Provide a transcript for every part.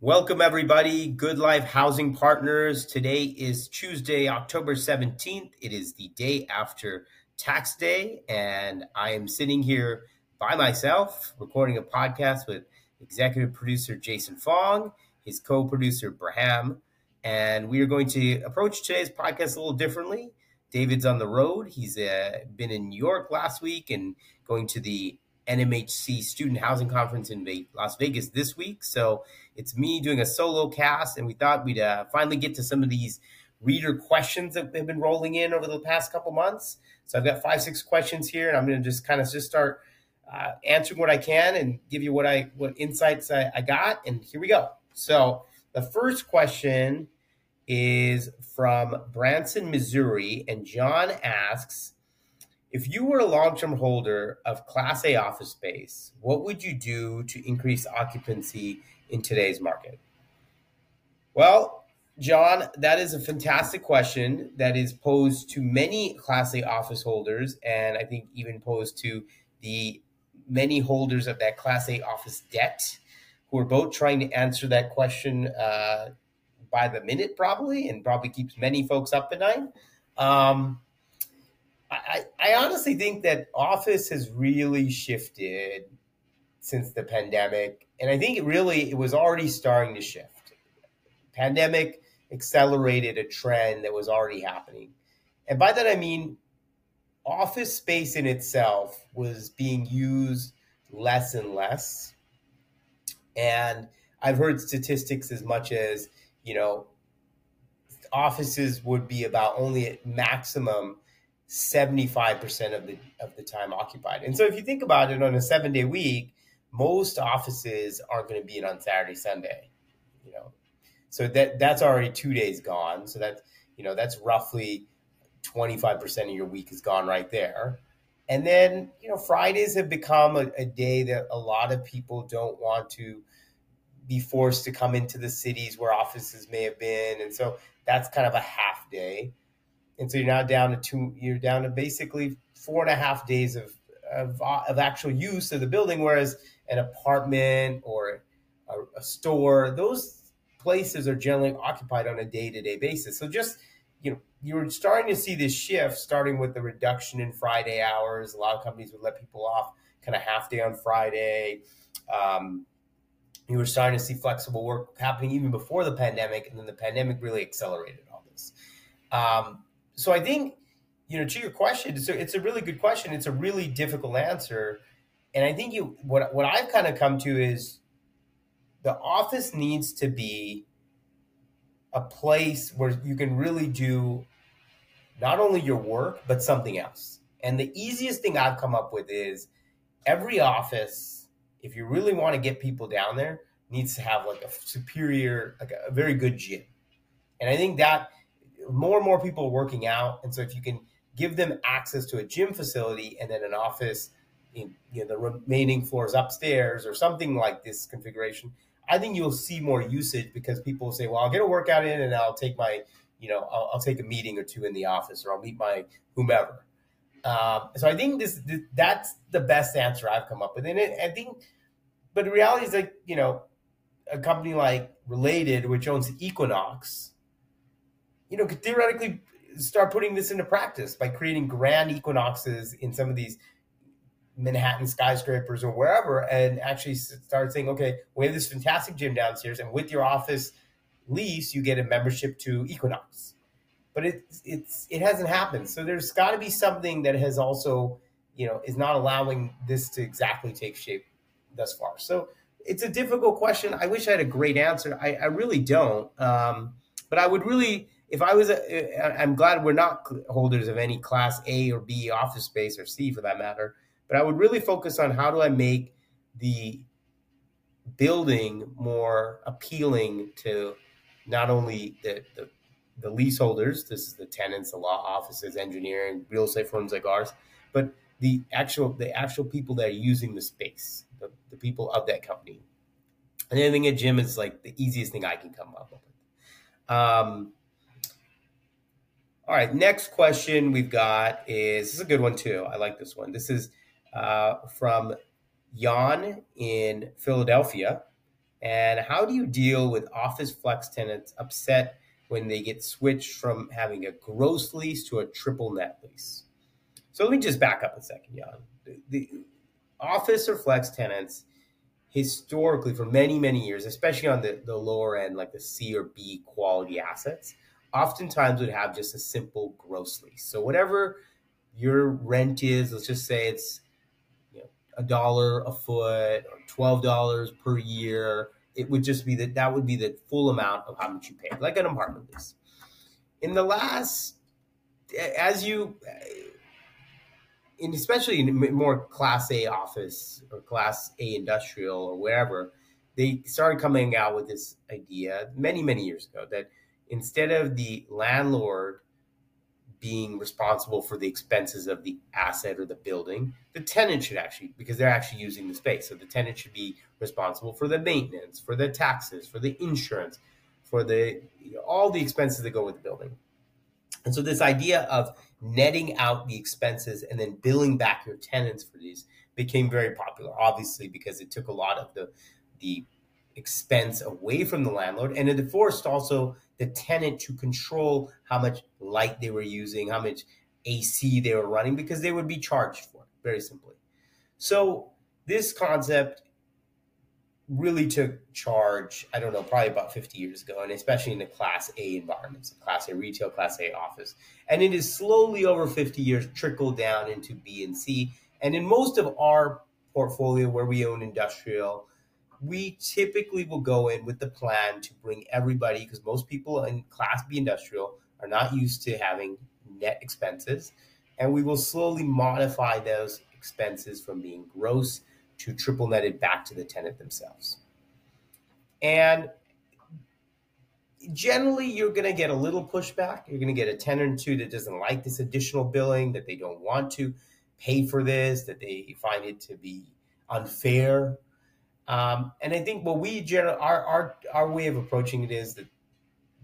Welcome, everybody. GoodLife Housing Partners. Today is Tuesday, October 17th. It is the day after tax day, and I am sitting here by myself recording a podcast with executive producer Jason Fong, his co producer Braham, and we are going to approach today's podcast a little differently. David's on the road. He's uh, been in New York last week and going to the NMHC Student Housing Conference in Las Vegas this week. So it's me doing a solo cast, and we thought we'd uh, finally get to some of these reader questions that have been rolling in over the past couple months. So I've got five, six questions here, and I'm going to just kind of just start uh, answering what I can and give you what I what insights I, I got. And here we go. So the first question is from Branson, Missouri, and John asks if you were a long term holder of Class A office space, what would you do to increase occupancy in today's market? Well, John, that is a fantastic question that is posed to many Class A office holders, and I think even posed to the many holders of that Class A office debt who are both trying to answer that question uh, by the minute, probably, and probably keeps many folks up at night. Um, I, I honestly think that Office has really shifted since the pandemic, and I think it really it was already starting to shift. Pandemic accelerated a trend that was already happening, and by that I mean office space in itself was being used less and less, and I've heard statistics as much as you know offices would be about only at maximum 75% of the of the time occupied. And so if you think about it on a 7-day week, most offices aren't going to be in on Saturday, Sunday, you know. So that that's already 2 days gone. So that's, you know, that's roughly 25% of your week is gone right there. And then, you know, Fridays have become a, a day that a lot of people don't want to be forced to come into the cities where offices may have been. And so that's kind of a half day and so you're now down to two. You're down to basically four and a half days of of, of actual use of the building, whereas an apartment or a, a store, those places are generally occupied on a day to day basis. So just you know, you're starting to see this shift, starting with the reduction in Friday hours. A lot of companies would let people off kind of half day on Friday. Um, you were starting to see flexible work happening even before the pandemic, and then the pandemic really accelerated all this. Um, so I think, you know, to your question, so it's a really good question. It's a really difficult answer. And I think you what what I've kind of come to is the office needs to be a place where you can really do not only your work but something else. And the easiest thing I've come up with is every office, if you really want to get people down there, needs to have like a superior, like a, a very good gym. And I think that more and more people are working out, and so if you can give them access to a gym facility and then an office in you know, the remaining floors upstairs or something like this configuration, I think you'll see more usage because people will say, "Well, I'll get a workout in, and I'll take my, you know, I'll, I'll take a meeting or two in the office, or I'll meet my whomever." Um, so I think this, this, that's the best answer I've come up with, and it, I think, but the reality is like you know, a company like Related, which owns Equinox, you know, could theoretically start putting this into practice by creating grand equinoxes in some of these Manhattan skyscrapers or wherever, and actually start saying, okay, we have this fantastic gym downstairs, and with your office lease, you get a membership to Equinox. But it's it's it hasn't happened. So there's got to be something that has also, you know, is not allowing this to exactly take shape thus far. So it's a difficult question. I wish I had a great answer. I, I really don't. Um, but I would really if I was, a, I'm glad we're not holders of any Class A or B office space or C for that matter. But I would really focus on how do I make the building more appealing to not only the, the, the leaseholders, this is the tenants, the law offices, engineering, real estate firms like ours, but the actual the actual people that are using the space, the, the people of that company. And anything at gym is like the easiest thing I can come up with. Um, All right, next question we've got is this is a good one too. I like this one. This is uh, from Jan in Philadelphia. And how do you deal with office flex tenants upset when they get switched from having a gross lease to a triple net lease? So let me just back up a second, Jan. The, the office or flex tenants historically for many many years especially on the, the lower end like the c or b quality assets oftentimes would have just a simple gross lease so whatever your rent is let's just say it's a dollar a foot or twelve dollars per year it would just be that that would be the full amount of how much you pay like an apartment lease. In the last as you in especially in more class A office or class A industrial or wherever, they started coming out with this idea many, many years ago that instead of the landlord being responsible for the expenses of the asset or the building, the tenant should actually, because they're actually using the space. So the tenant should be responsible for the maintenance, for the taxes, for the insurance, for the all the expenses that go with the building. And so this idea of netting out the expenses and then billing back your tenants for these became very popular, obviously, because it took a lot of the the expense away from the landlord and it forced also the tenant to control how much light they were using, how much AC they were running, because they would be charged for it, very simply. So this concept really took charge, I don't know, probably about 50 years ago, and especially in the Class A environments, Class A retail, Class A office. And it is slowly over 50 years trickled down into B and C. And in most of our portfolio where we own industrial, we typically will go in with the plan to bring everybody, because most people in Class B industrial are not used to having net expenses. And we will slowly modify those expenses from being gross to triple netted back to the tenant themselves. And generally, you're going to get a little pushback. You're going to get a tenant or two that doesn't like this additional billing, that they don't want to pay for this, that they find it to be unfair. Um, and I think what we generally our, our our way of approaching it is that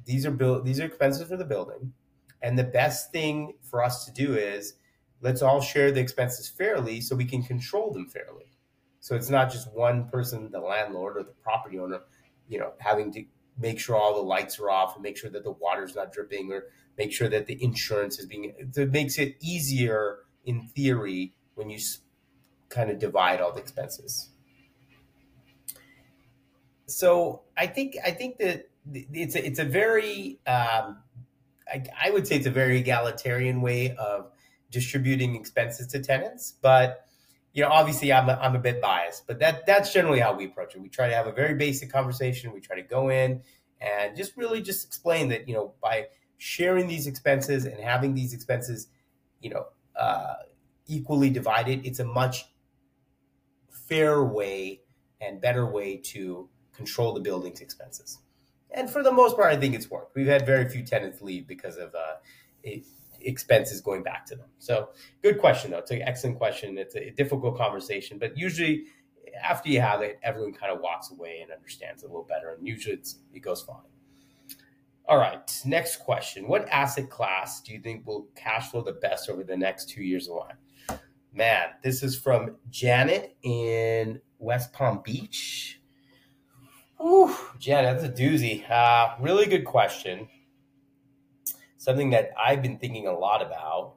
these are built these are expenses for the building, and the best thing for us to do is let's all share the expenses fairly so we can control them fairly. So it's not just one person, the landlord or the property owner, you know, having to make sure all the lights are off and make sure that the water's not dripping or make sure that the insurance is being it makes it easier in theory when you kind of divide all the expenses. So I think I think that it's a, it's a very um, I, I would say it's a very egalitarian way of distributing expenses to tenants, but you know, obviously I'm a, I'm a bit biased, but that that's generally how we approach it. We try to have a very basic conversation. We try to go in and just really just explain that, you know, by sharing these expenses and having these expenses, you know, uh, equally divided, it's a much fair way and better way to control the building's expenses. And for the most part, I think it's worked. We've had very few tenants leave because of uh, it, expenses going back to them. So good question though. It's an excellent question. It's a difficult conversation, but usually after you have it, everyone kind of walks away and understands it a little better, and usually it goes fine. All right, next question. What asset class do you think will cash flow the best over the next two years life? Man, this is from Janet in West Palm Beach. Ooh, Janet, that's a doozy. Uh, really good question something that I've been thinking a lot about.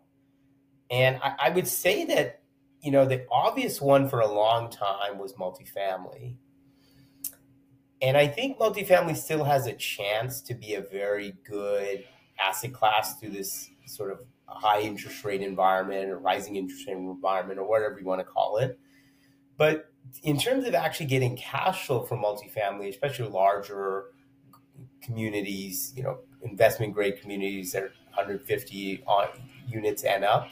And I, I would say that, you know, the obvious one for a long time was multifamily. And I think multifamily still has a chance to be a very good asset class through this sort of high interest rate environment or rising interest rate environment or whatever you want to call it. But in terms of actually getting cash flow from multifamily, especially larger communities, you know, investment grade communities that are 150 on units and up,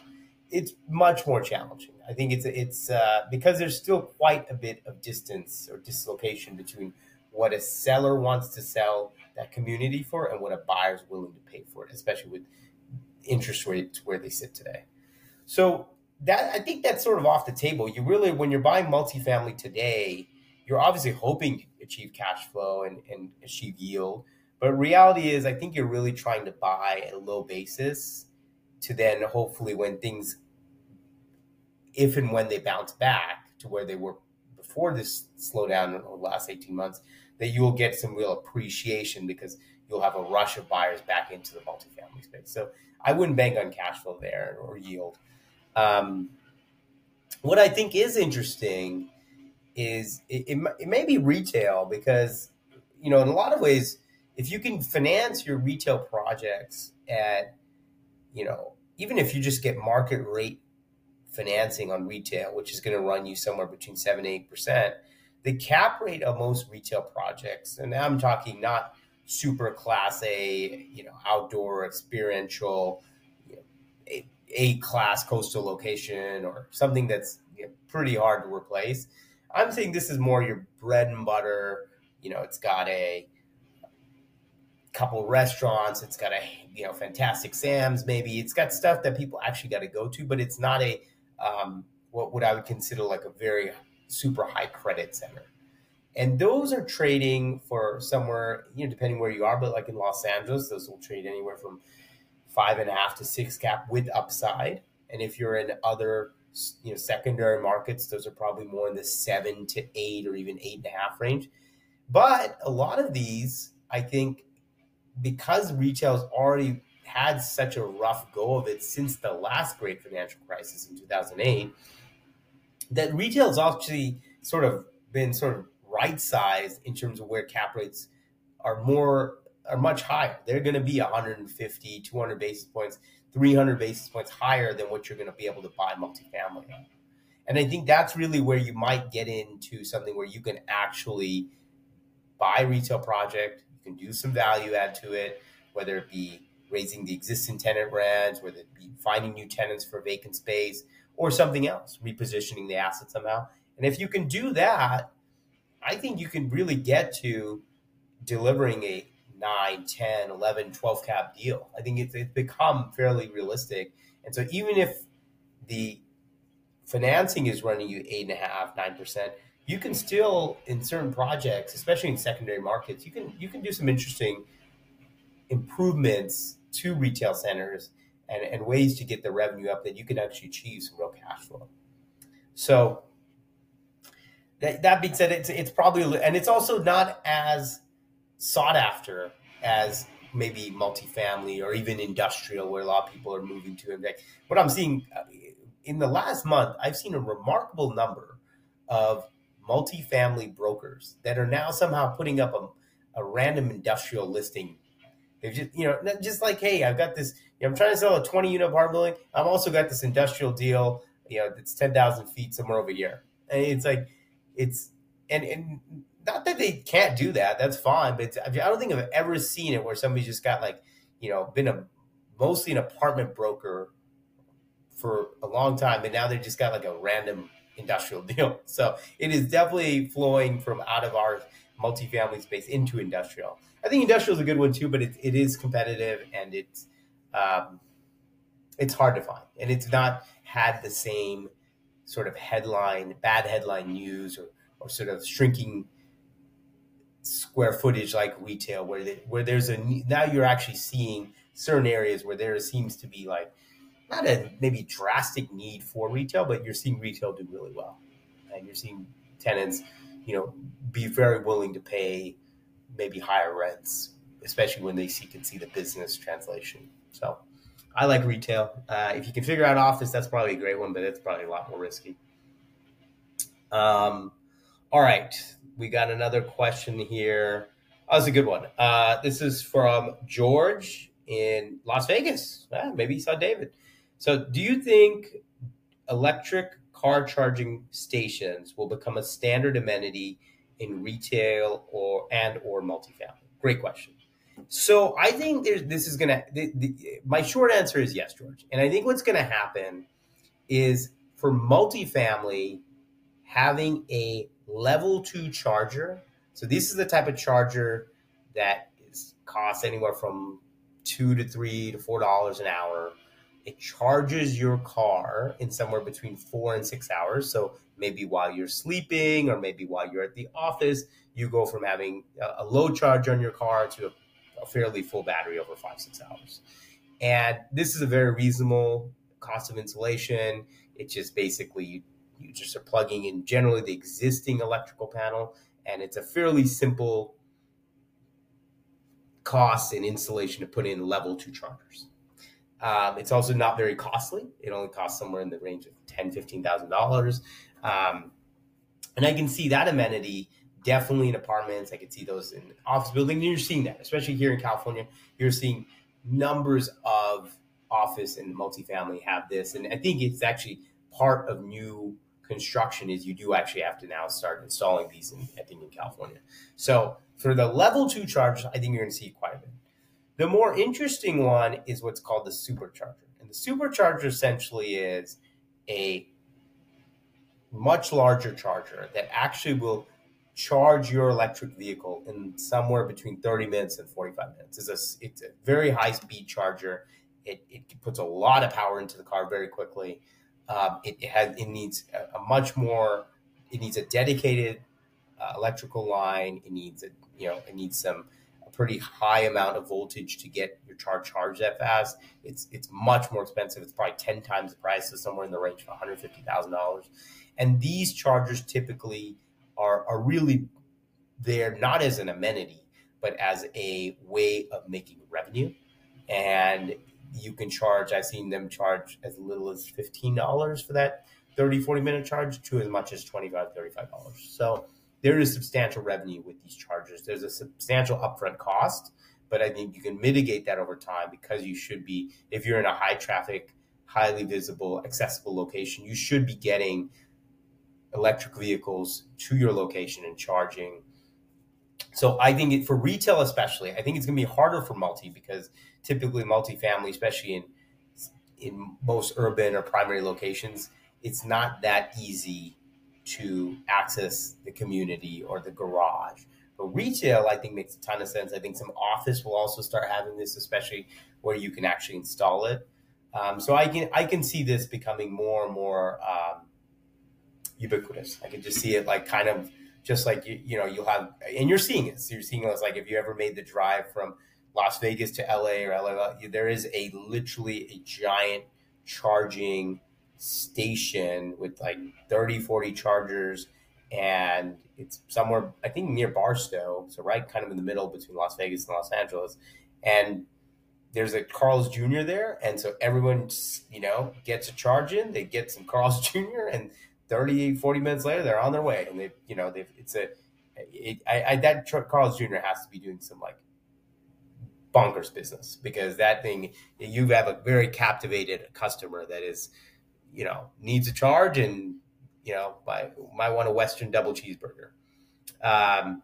it's much more challenging. I think it's it's uh, because there's still quite a bit of distance or dislocation between what a seller wants to sell that community for and what a buyer is willing to pay for it, especially with interest rates where they sit today. So that I think that's sort of off the table. You really, when you're buying multifamily today, you're obviously hoping to achieve cash flow and, and achieve yield but reality is, I think you're really trying to buy at a low basis to then hopefully when things, if and when they bounce back to where they were before this slowdown in the last 18 months, that you will get some real appreciation because you'll have a rush of buyers back into the multifamily space. So I wouldn't bank on cash flow there or yield. Um, what I think is interesting is it, it, it may be retail because, you know, in a lot of ways, if you can finance your retail projects at, you know, even if you just get market rate financing on retail, which is going to run you somewhere between seven eight percent, the cap rate of most retail projects, and I'm talking not super class A, you know, outdoor experiential, a, class coastal location or something that's you know, pretty hard to replace. I'm saying this is more your bread and butter. You know, it's got a couple restaurants. It's got a you know Fantastic Sams. Maybe it's got stuff that people actually got to go to, but it's not a um, what what I would consider like a very super high credit center. And those are trading for somewhere, you know, depending where you are, but like in Los Angeles, those will trade anywhere from five and a half to six cap with upside. And if you're in other, you know, secondary markets, those are probably more in the seven to eight or even eight and a half range. But a lot of these, I think, because retail's already had such a rough go of it since the last great financial crisis in 2008, that retail's actually sort of been sort of right sized in terms of where cap rates are more are much higher. They're going to be 150, 200 basis points, 300 basis points higher than what you're going to be able to buy multifamily And I think that's really where you might get into something where you can actually buy retail project, you can do some value add to it, whether it be raising the existing tenant rents, whether it be finding new tenants for vacant space, or something else, repositioning the asset somehow. And if you can do that, I think you can really get to delivering a 9, 10, 11, 12 cap deal. I think it's, it's become fairly realistic. And so even if the financing is running you eight and a half, nine percent, you can still in certain projects, especially in secondary markets, you can you can do some interesting improvements to retail centers and, and ways to get the revenue up that you can actually achieve some real cash flow. So that, that being said, it's it's probably and it's also not as sought after as maybe multifamily or even industrial, where a lot of people are moving to. And what I'm seeing uh, in the last month, I've seen a remarkable number of multifamily brokers that are now somehow putting up a, a random industrial listing. They've just, you know, just like, hey, I've got this, you know, I'm trying to sell a 20 unit apartment building. I've also got this industrial deal, you know, that's 10,000 feet somewhere over here. And it's like, it's and and not that they can't do that. That's fine, but I don't think I've ever seen it where somebody's just got like you know been a mostly an apartment broker for a long time, and now they just got like a random industrial deal. So it is definitely flowing from out of our multifamily space into industrial. I think industrial is a good one too, but it, it is competitive and it's um, it's hard to find, and it's not had the same sort of headline, bad headline news or, or sort of shrinking square footage like retail where they, where there's a now you're actually seeing certain areas where there seems to be like not a maybe drastic need for retail but you're seeing retail do really well and you're seeing tenants you know be very willing to pay maybe higher rents especially when they see can see the business translation so I like retail. Uh, if you can figure out office, that's probably a great one, but it's probably a lot more risky. Um, all right, we got another question here. Oh, that's a good one. Uh, this is from George in Las Vegas. Ah, maybe he saw David. So, do you think electric car charging stations will become a standard amenity in retail or and or multifamily? Great question. So I think this is gonna. The, the, my short answer is yes, George. And I think what's gonna happen is for multifamily having a level two charger. So this is the type of charger that is costs anywhere from two to three to four dollars an hour. It charges your car in somewhere between four and six hours. So maybe while you're sleeping or maybe while you're at the office, you go from having a low charge on your car to a a fairly full battery over five, six hours. And this is a very reasonable cost of installation. It's just basically you, just are plugging in generally the existing electrical panel, and it's a fairly simple cost and installation to put in level two chargers. Um, it's also not very costly. It only costs somewhere in the range of ten, fifteen thousand dollars. Um, and I can see that amenity definitely in apartments. I can see those in office buildings. You're seeing that, especially here in California. You're seeing numbers of office and multifamily have this, and I think it's actually part of new construction is you do actually have to now start installing these in I think in California. So for the level two chargers, I think you're going to see quite a bit. The more interesting one is what's called the supercharger, and the supercharger essentially is a much larger charger that actually will charge your electric vehicle in somewhere between 30 minutes and 45 minutes. It's a, it's a very high speed charger. It, it puts a lot of power into the car very quickly. Um, it, it, has it needs a, a, much more. It needs a dedicated uh, electrical line. It needs a you know it needs some a pretty high amount of voltage to get your car charged that fast. It's it's much more expensive. It's probably ten times the price, so somewhere in the range of one hundred fifty thousand dollars. And these chargers typically are are really there not as an amenity, but as a way of making revenue. And you can charge, I've seen them charge as little as $15 for that 30, 40 minute charge to as much as $25, $35. So there is substantial revenue with these chargers. There's a substantial upfront cost, but I think you can mitigate that over time because you should be, if you're in a high traffic, highly visible, accessible location, you should be getting electric vehicles to your location and charging. So I think it, for retail, especially, I think it's going to be harder for multi because typically multifamily, especially in in most urban or primary locations, it's not that easy to access the community or the garage. But retail, I think, makes a ton of sense. I think some office will also start having this, especially where you can actually install it. Um, so I can I can see this becoming more and more um, ubiquitous. I can just see it like kind of just like you, you know you'll have and you're seeing it. So you're seeing it like if you ever made the drive from Las Vegas to LA or LA, there is a literally a giant charging station with like 30, 40 chargers. And it's somewhere, I think, near Barstow. So, right kind of in the middle between Las Vegas and Los Angeles. And there's a Carl's Jr. there. And so everyone, you know, gets a charge in. They get some Carl's Jr. and 30, 40 minutes later, they're on their way. And they, you know, they it's a, it, I, I, that Carl's Jr. has to be doing some like bonkers business because that thing you have a very captivated customer that is you know needs a charge and you know might, might want a western double cheeseburger. Um,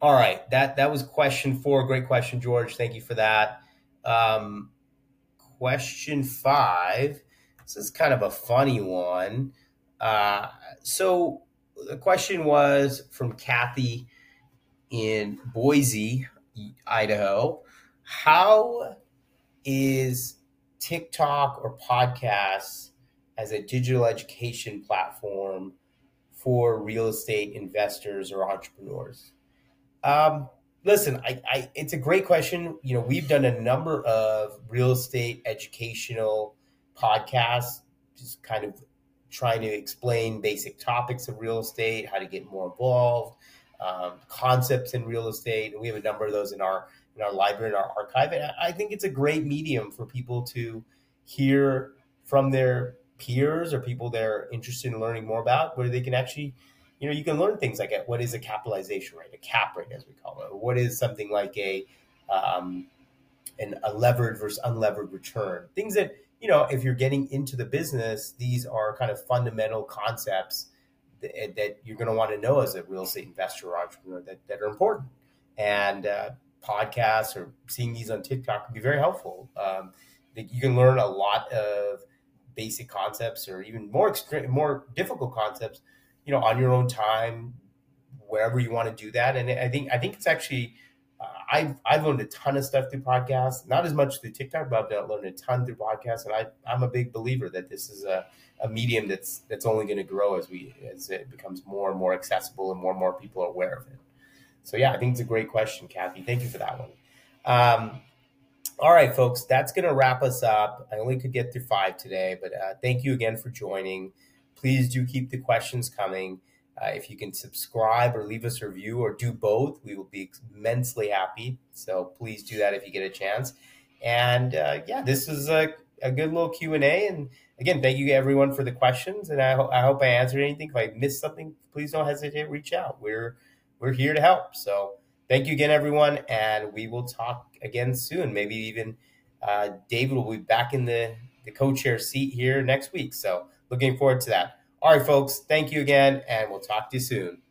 all right. That that was question four. Great question george. Thank you for that. Um, question five this is kind of a funny one uh, so the question was from kathy in boise Idaho. How is TikTok or podcasts as a digital education platform for real estate investors or entrepreneurs? Um, listen, I, I, it's a great question. You know, we've done a number of real estate educational podcasts, just kind of trying to explain basic topics of real estate, how to get more involved, um, concepts in real estate. We have a number of those in our in our library, and our archive. And I think it's a great medium for people to hear from their peers or people they're interested in learning more about, where they can actually, you know, you can learn things like what is a capitalization rate, a cap rate, as we call it, or what is something like a um, an, a levered versus unlevered return. Things that you know, if you're getting into the business, these are kind of fundamental concepts that, that you're going to want to know as a real estate investor or entrepreneur that, that are important. And uh, podcasts or seeing these on TikTok can be very helpful. Um, you can learn a lot of basic concepts or even more extreme, more difficult concepts, you know, on your own time, wherever you want to do that. And I think I think it's actually I've I've learned a ton of stuff through podcasts, not as much through TikTok, but I've learned a ton through podcasts. And I I'm a big believer that this is a a medium that's that's only going to grow as we as it becomes more and more accessible and more and more people are aware of it. So yeah, I think it's a great question, Kathy. Thank you for that one. Um, All right, folks, that's going to wrap us up. I only could get through five today, but uh, thank you again for joining. Please do keep the questions coming. Uh, if you can subscribe or leave us a review or do both, we will be immensely happy. So please do that if you get a chance. And uh, yeah, this is a, a good little Q and A. And again, thank you everyone for the questions. And I, ho- I hope I answered anything. If I missed something, please don't hesitate to reach out. We're we're here to help. So thank you again, everyone, and we will talk again soon. Maybe even uh, David will be back in the, the co chair seat here next week. So looking forward to that. All right, folks, thank you again, and we'll talk to you soon.